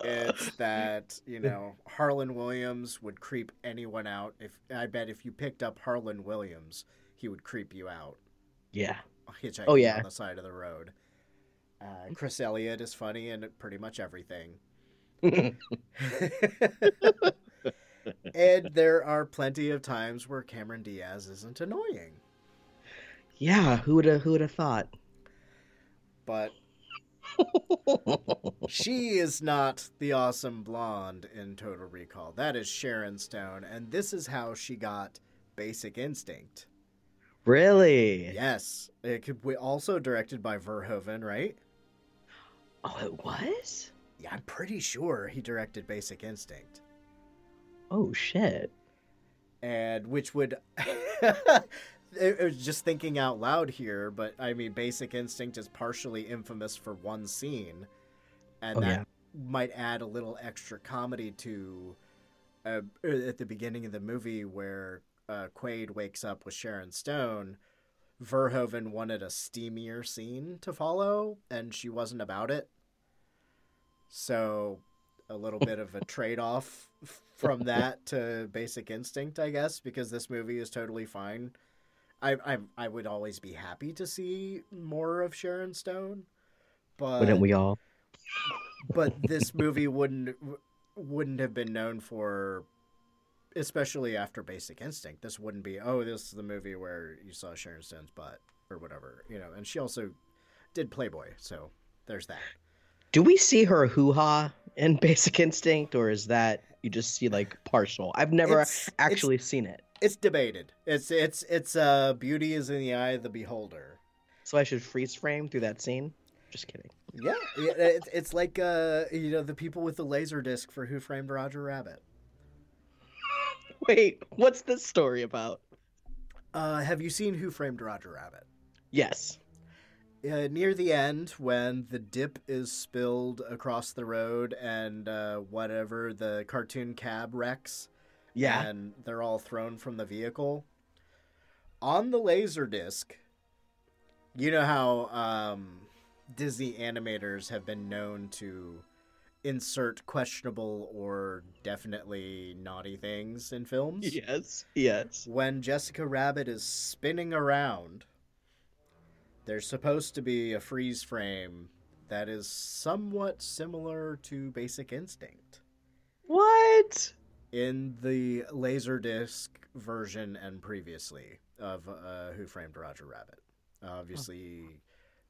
it's that you know Harland Williams would creep anyone out. If I bet if you picked up Harland Williams, he would creep you out. yeah. Hitchhiking Oh, yeah. on the side of the road. Uh, Chris Elliott is funny in pretty much everything. and there are plenty of times where Cameron Diaz isn't annoying, yeah. Who would have, who would have thought? But she is not the awesome blonde in Total Recall. That is Sharon Stone, and this is how she got Basic Instinct. really? Yes, it could be also directed by Verhoeven, right? Oh, it was. Yeah, I'm pretty sure he directed Basic Instinct. Oh shit. and which would it it was just thinking out loud here but i mean basic instinct is partially infamous for one scene and Oh, that yeah. might add a little extra comedy to uh, at the beginning of the movie where uh, quaid wakes up with sharon stone. Verhoeven wanted a steamier scene to follow and she wasn't about it. So a little bit of a trade-off from that to basic instinct i guess because this movie is totally fine i i, I would always be happy to see more of sharon stone but Wouldn't we all? but this movie wouldn't wouldn't have been known for especially after basic instinct this wouldn't be oh this is the movie where you saw sharon stone's butt or whatever you know and she also did playboy so there's that Do we see her hoo ha in Basic Instinct, or is that you just see like partial? I've never It's- it's- actually seen it, it's debated it's it's it's uh beauty is in the eye of the beholder so I should freeze frame through that scene. Just kidding. yeah it, it- it's like uh you know the people with the laser disc for who framed roger rabbit Wait, what's this story about? uh have you seen who framed roger rabbit Yes. uh, near the end when the dip is spilled across the road and uh, whatever the cartoon cab wrecks Yeah. and they're all thrown from the vehicle on the laser disc, you know how um, Disney animators have been known to insert questionable or definitely naughty things in films. Yes. Yes. When Jessica Rabbit is spinning around, there's supposed to be a freeze frame that is somewhat similar to Basic Instinct What? In the Laserdisc version and previously of uh, Who Framed Roger Rabbit. Obviously,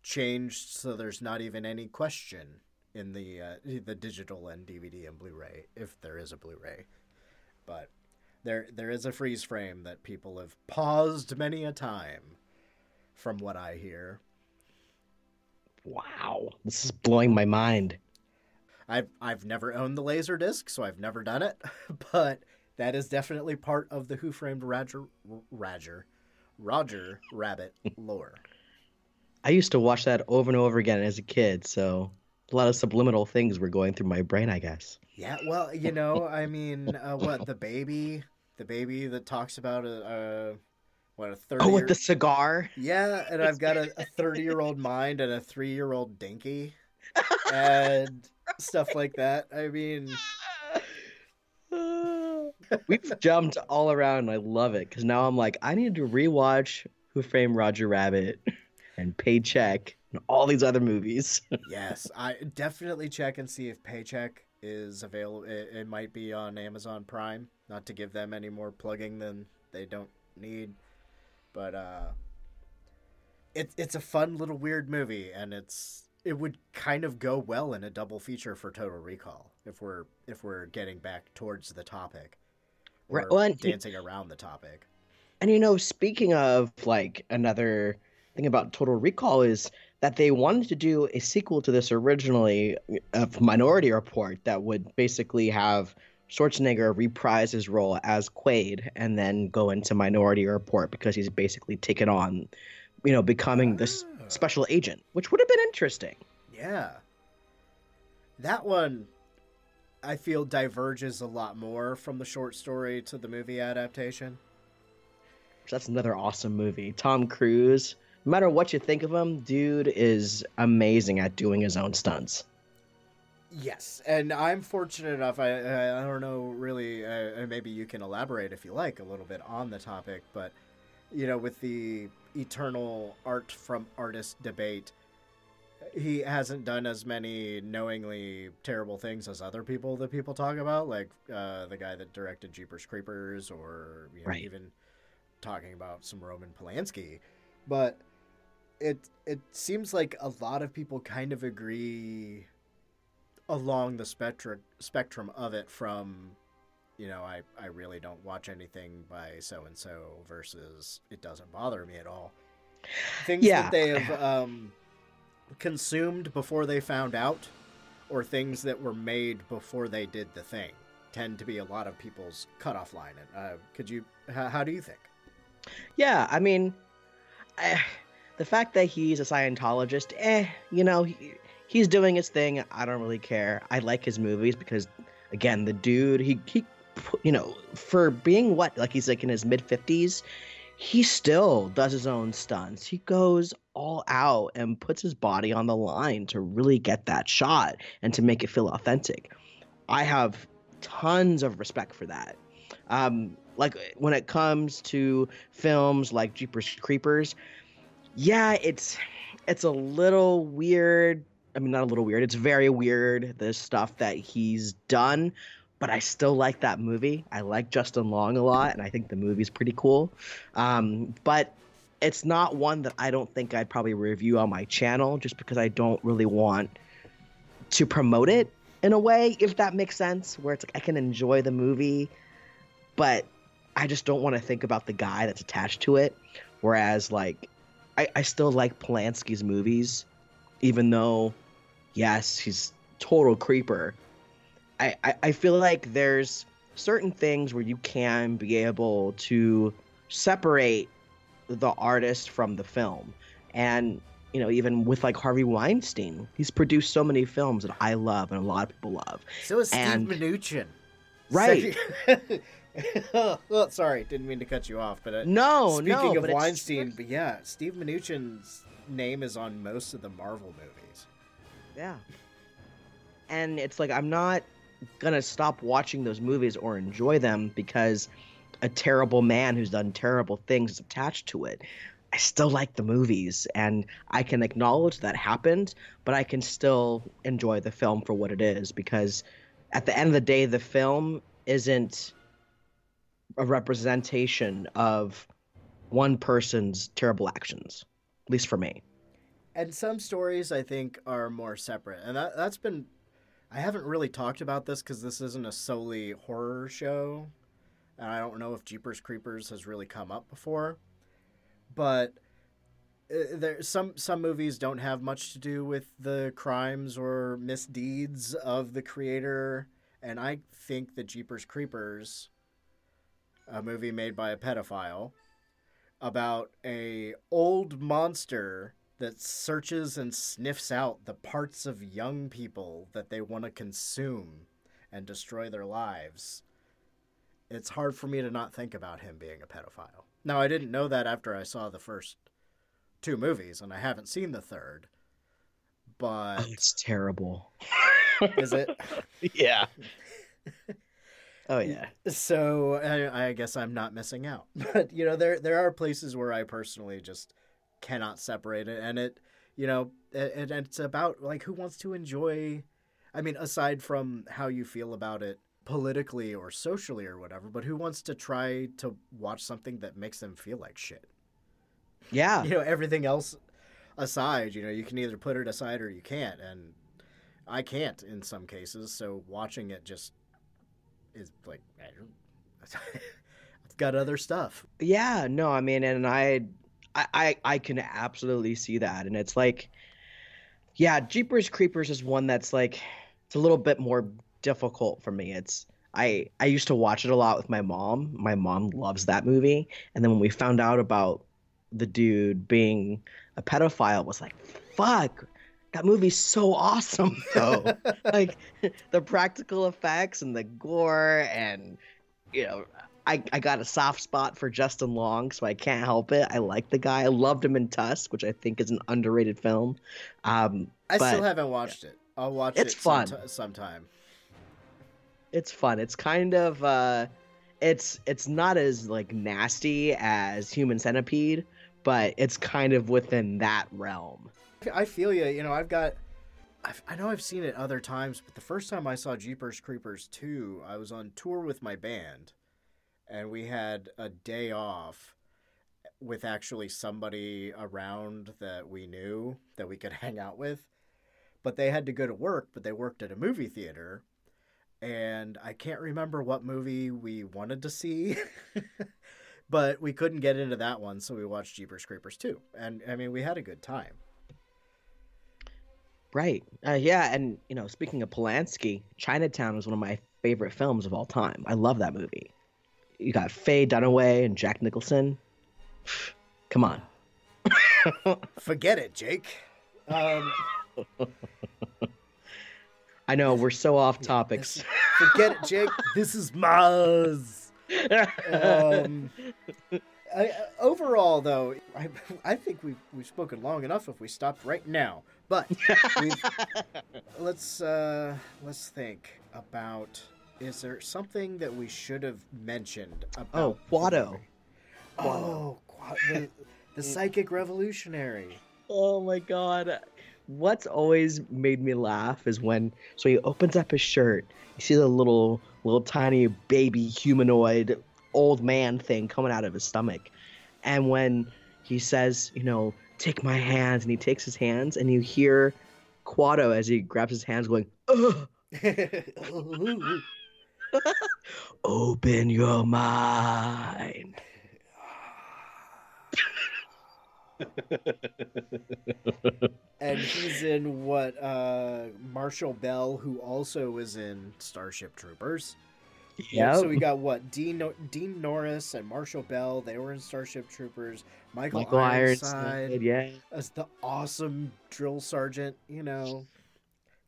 changed so there's not even any question in the uh, the digital and DVD and Blu-ray if there is a Blu-ray, but there there is a freeze frame that people have paused many a time, from what I hear. Wow. This is blowing my mind. I've I've never owned the laser disc, so I've never done it, but that is definitely part of the Who Framed Roger Roger Roger Rabbit lore. I used to watch that over and over again as a kid, so a lot of subliminal things were going through my brain, I guess. Yeah, well, you know, I mean, uh, what the baby, the baby that talks about a, uh, what a thirty. Oh, with the cigar. Yeah, and I've got a, a thirty-year-old mind and a three-year-old dinky, and stuff like that. I mean, We've jumped all around. and I love it because now I'm like, I need to rewatch Who Framed Roger Rabbit and Paycheck and all these other movies. yes, I definitely check and see if Paycheck is available. It, it might be on Amazon Prime. Not to give them any more plugging than they don't need, but uh, it's it's a fun little weird movie, and it's it would kind of go well in a double feature for Total Recall if we're if we're getting back towards the topic, or Right, well, dancing around the topic. And you know, speaking of like another thing about Total Recall is that they wanted to do a sequel to this originally uh, of Minority Report that would basically have Schwarzenegger reprise his role as Quaid and then go into Minority Report because he's basically taken on, you know, becoming this. Special agent, which would have been interesting. Yeah. That one I feel diverges a lot more from the short story to the movie adaptation. That's another awesome movie. Tom Cruise, no matter what you think of him, dude is amazing at doing his own stunts. Yes, and I'm fortunate enough. I I, don't know really. Uh, maybe you can elaborate if you like a little bit on the topic, but you know, with the eternal art from artist debate, he hasn't done as many knowingly terrible things as other people that people talk about, like uh, the guy that directed Jeepers Creepers, or you know, Right. even talking about some Roman Polanski. But it it seems like a lot of people kind of agree along the spectrum spectrum of it from you know I, I really don't watch anything by so and so versus it doesn't bother me at all things Yeah. that they have um, consumed before they found out or things that were made before they did the thing tend to be a lot of people's cutoff line and uh, could you how, how do you think Yeah, I mean, I, the fact that he's a Scientologist, eh, you know, he, he's doing his thing. I don't really care. I like his movies because, again, the dude, he, he, you know, for being what, like he's like in his mid 50s, he still does his own stunts. He goes all out and puts his body on the line to really get that shot and to make it feel authentic. I have tons of respect for that. Um, like when it comes to films like Jeepers Creepers, yeah, it's it's a little weird. I mean, not a little weird. It's very weird the stuff that he's done, but I still like that movie. I like Justin Long a lot, and I think the movie's pretty cool. Um, but it's not one that I don't think I'd probably review on my channel, just because I don't really want to promote it in a way, if that makes sense. Where it's like I can enjoy the movie, but I just don't want to think about the guy that's attached to it. Whereas, like, I, I still like Polanski's movies, even though, yes, he's total creeper. I, I, I feel like there's certain things where you can be able to separate the artist from the film. And, you know, even with like Harvey Weinstein, he's produced so many films that I love and a lot of people love. so is steve And- mnuchin Right. Second- well, sorry, didn't mean to cut you off, but uh, No, speaking no. of Weinstein, but yeah, Steve Mnuchin's name is on most of the Marvel movies. Yeah. And it's like I'm not gonna stop watching those movies or enjoy them because a terrible man who's done terrible things is attached to it. I still like the movies and I can acknowledge that happened, but I can still enjoy the film for what it is because at the end of the day the film isn't a representation of one person's terrible actions. At least for me. And some stories I think are more separate, and that that's been. I haven't really talked about this because this isn't a solely horror show, and I don't know if Jeepers Creepers has really come up before, but uh, there some some movies don't have much to do with the crimes or misdeeds of the creator, and I think the Jeepers Creepers, a movie made by a pedophile, about a old monster that searches and sniffs out the parts of young people that they want to consume and destroy their lives. It's hard for me to not think about him being a pedophile. Now, I didn't know that after I saw the first two movies, and I haven't seen the third. But Oh, it's terrible. is it? yeah. oh yeah. So I, I guess I'm not missing out. But you know, there there are places where I personally just cannot separate it, and it, you know, and it's about like who wants to enjoy. I mean, aside from how you feel about it politically or socially or whatever, but who wants to try to watch something that makes them feel like shit? Yeah. You know, everything else aside, you know, you can either put it aside or you can't, and I can't in some cases. So watching it just is like I don't, I've got other stuff. Yeah, no, I mean, and I, I, I, I can absolutely see that, and it's like, yeah, Jeepers Creepers is one that's like, it's a little bit more difficult for me. It's I, I used to watch it a lot with my mom. My mom loves that movie, and then when we found out about the dude being a pedophile, it was like, fuck. That movie's so awesome, though. Oh. like the practical effects and the gore, and you know, I, I got a soft spot for Justin Long, so I can't help it. I like the guy. I loved him in Tusk, which I think is an underrated film. Um, I still haven't watched it. I'll watch It's it fun. somet- sometime. it's fun. It's kind of uh, it's it's not as like nasty as Human Centipede, but it's kind of within that realm. I feel you. You know, I've got. I've, I know I've seen it other times, but the first time I saw Jeepers Creepers 2, I was on tour with my band, and we had a day off with actually somebody around that we knew that we could hang out with. But they had to go to work, but they worked at a movie theater. And I can't remember what movie we wanted to see, but we couldn't get into that one, so we watched Jeepers Creepers 2. And I mean, we had a good time. Right. Uh, yeah, and you know, speaking of Polanski, Chinatown is one of my favorite films of all time. I love that movie. You got Faye Dunaway and Jack Nicholson. Come on. Forget it, Jake. Um, I know we're so off topics. forget it, Jake. This is Mars. Um, I, overall, though, I, I think we've we've spoken long enough. If we stopped right now, but we've, let's uh, let's think about. Is there something that we should have mentioned about? Oh, the Kuato. Oh, Qua- the, the psychic revolutionary. Oh my god. What's always made me laugh is when so he opens up his shirt, you see the little little tiny baby humanoid old man thing coming out of his stomach. And when he says, you know, take my hands and he takes his hands and you hear Kuato as he grabs his hands going, Ugh, open your mind. and he's in what uh Marshall Bell, who also is in Starship Troopers. Yeah. So we got what Dean Dean Norris and Marshall Bell. They were in Starship Troopers. Michael, Michael Ironside Ironside, yeah. as the awesome drill sergeant. You know,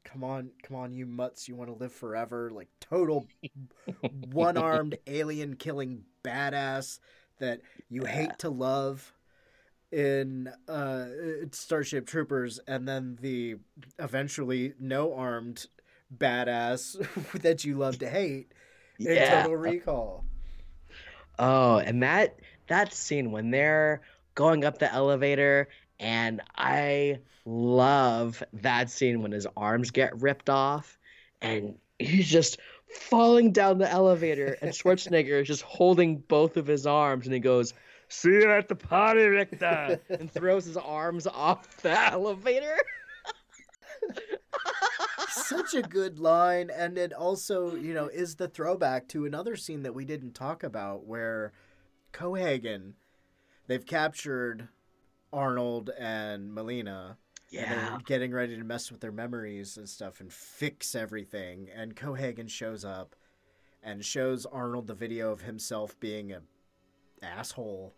come on, come on, you mutts, you want to live forever? Like total one-armed alien killing badass that you hate to love in uh Starship Troopers and then the eventually no armed badass that you love to hate in Yeah. Total Recall. Oh, and that that scene when they're going up the elevator and I love that scene when his arms get ripped off and he's just falling down the elevator and Schwarzenegger is just holding both of his arms and he goes, "See you at the party, Richter," and throws his arms off the elevator. Such a good line and it also, you know, is the throwback to another scene that we didn't talk about where Cohagen they've captured Arnold and Melina and they're getting ready to mess with their memories and stuff and fix everything. And Cohagen shows up and shows Arnold the video of himself being a asshole.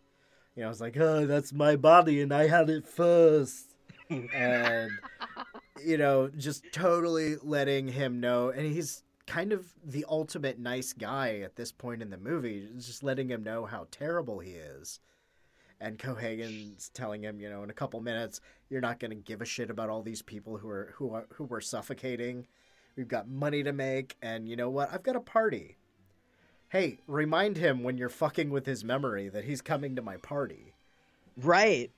You know, it's like, oh, that's my body and I had it first. and you know, just totally letting him know, and he's kind of the ultimate nice guy at this point in the movie, just letting him know how terrible he is. And Cohagen's telling him, you know, in a couple minutes, you're not going to give a shit about all these people who are who are who were suffocating. We've got money to make, and you know what? I've got a party. Hey, remind him when you're fucking with his memory that he's coming to my party. Right.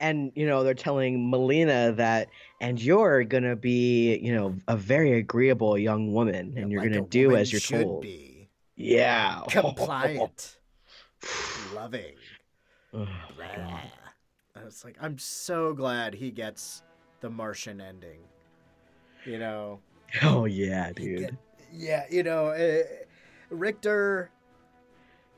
And you know they're telling Melina that, and you're gonna be, you know, a very agreeable young woman, and you're Like gonna do as you're told. Be. Yeah. Compliant. Loving. Ugh, Blah. I was like, I'm so glad he gets the Martian ending. You know, oh yeah, dude. get- yeah, you know, uh, Richter,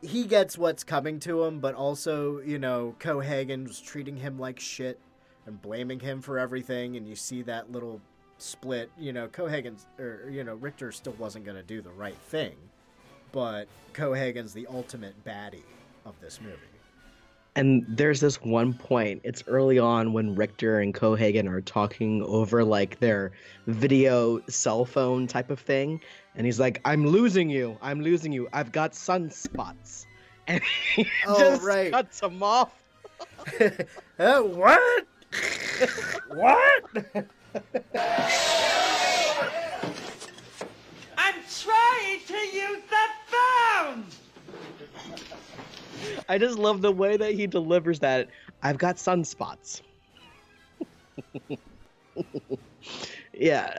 he gets what's coming to him, but also, you know, Cohagen was treating him like shit and blaming him for everything, and you see that little split. You know, Cohagen's, or you know, Richter still wasn't going to do the right thing, but Cohagen's the ultimate baddie of this movie. And there's this one point, it's early on when Richter and Cohagen are talking over like their video cell phone type of thing. And he's like, I'm losing you. I'm losing you. I've got sunspots. And he Oh, just right. cuts him off. uh, what? what? I'm trying to use the phone! I just love the way that he delivers that. I've got sunspots. yeah,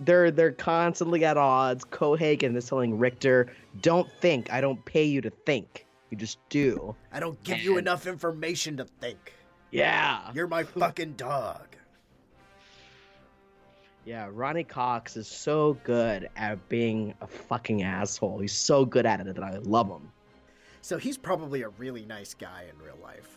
they're they're constantly at odds. Cohagen is telling Richter, "Don't think. I don't pay you to think. You just do." I don't give you enough information to think. Yeah, You're my fucking dog. yeah. Ronny Cox is so good at being a fucking asshole. He's so good at it that I love him. So he's probably a really nice guy in real life.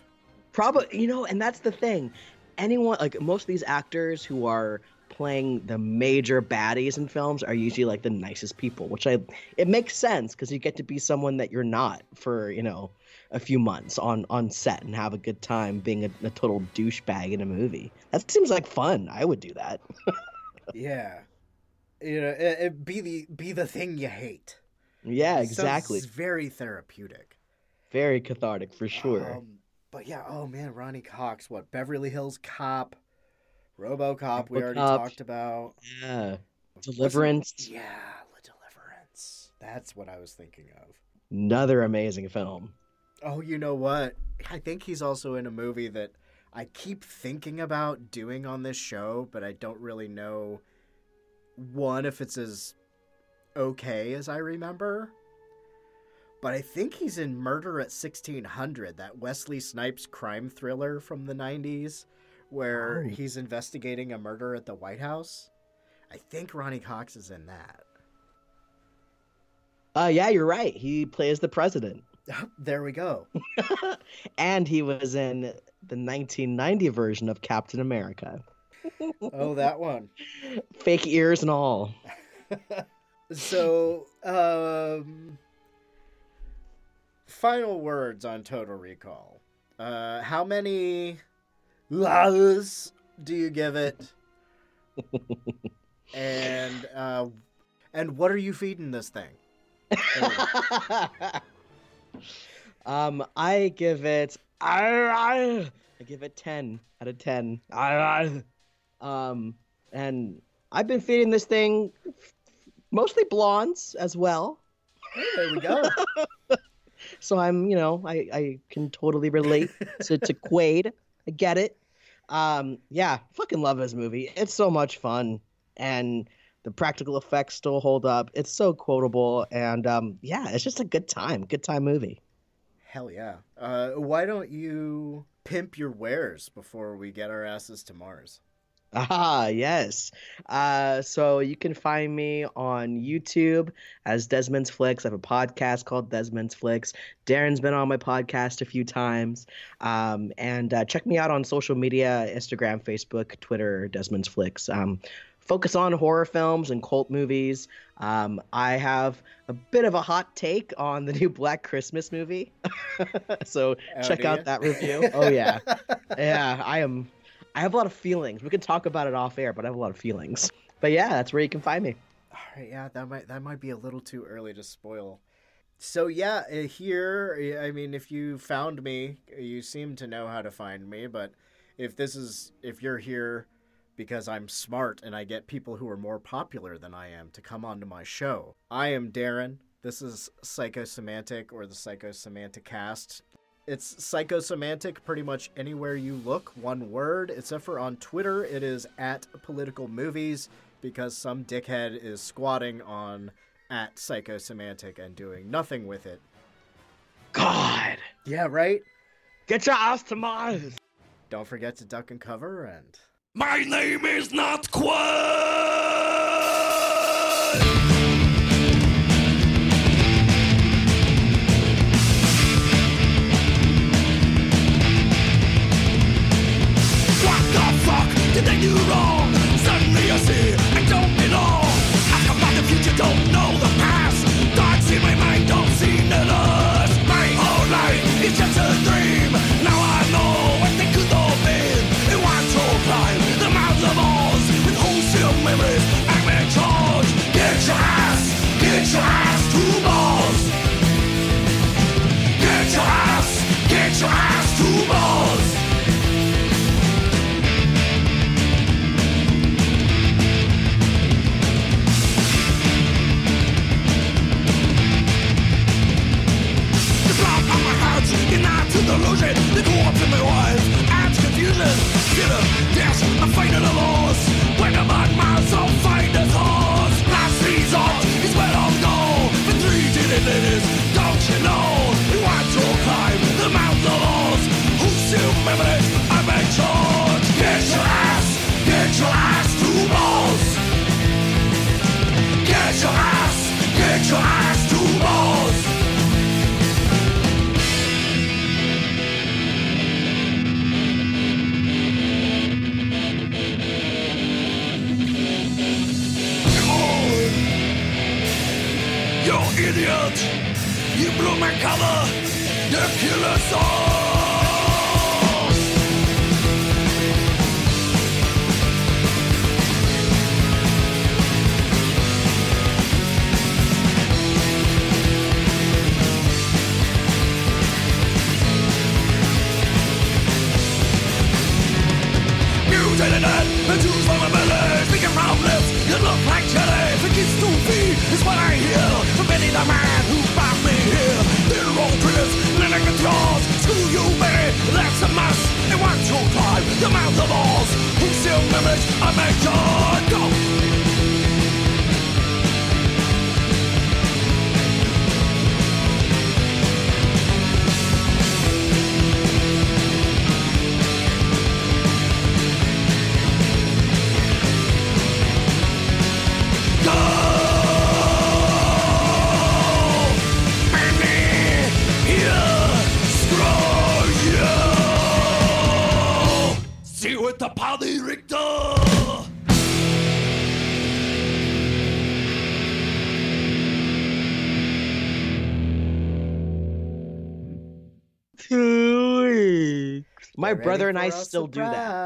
Probably, you know, and that's the thing. Anyone, like most of these actors who are playing the major baddies in films are usually like the nicest people, which I, it makes sense because you get to be someone that you're not for, you know, a few months on on set and have a good time being a, a total douchebag in a movie. That seems like fun. I would do that. Yeah. You know, it, it be the be the thing you hate. Yeah, exactly. very therapeutic. Very cathartic for sure. Um, but yeah, oh man, Ronny Cox, what Beverly Hills Cop, RoboCop, we already talked about. yeah. Deliverance. Yeah, The Deliverance. That's what I was thinking of. Another amazing film. Oh, you know what? I think he's also in a movie that I keep thinking about doing on this show, but I don't really know one if it's as okay as I remember. But I think he's in Murder at 1600, that Wesley Snipes crime thriller from the 90s where Oh. he's investigating a murder at the White House. I think Ronny Cox is in that. Uh, yeah, you're right. He plays the president. there we go. and he was in the 1990 version of Captain America. Oh, that one. Fake ears and all. so um final words on total recall uh how many laws do you give it and uh, and what are you feeding this thing? um, I give it. I, give it ten out of ten. Um, and I've been feeding this thing mostly blondes as well. Hey, there we go. So I'm, you know, I, I can totally relate to, to Quaid. I get it. Um, yeah, fucking love this movie. It's so much fun, and the practical effects still hold up. It's so quotable, and um, yeah, it's just a good time. Good time movie. Hell yeah. Uh, why don't you pimp your wares before we get our asses to Mars? Ah, yes. Uh, so you can find me on YouTube as Desmond's Flicks. I have a podcast called Desmond's Flicks. Daeron's been on my podcast a few times. Um, and uh, check me out on social media Instagram, Facebook, Twitter, Desmond's Flicks. Um, focus on horror films and cult movies. Um, I have a bit of a hot take on the new Black Christmas movie. so Oh, check out ya? that review. Oh, yeah. yeah, I am. I have a lot of feelings. We can talk about it off air, but I have a lot of feelings. But yeah, that's where you can find me. All right, yeah, that might that might be a little too early to spoil. So yeah, uh, here, I mean, if you found me, you seem to know how to find me. But if this is if you're here because I'm smart and I get people who are more popular than I am to come onto my show, I am Daeron. This is Psychosemantic or the Psychosemantic Cast. It's psychosemantic pretty much anywhere you look, one word, except for on Twitter, it is at political movies because some dickhead is squatting on at psychosemantic and doing nothing with it. God, Yeah, right? get your ass to Mars. Don't forget to duck and cover and. My name is not Quaid! My brother and I still do that. surprise.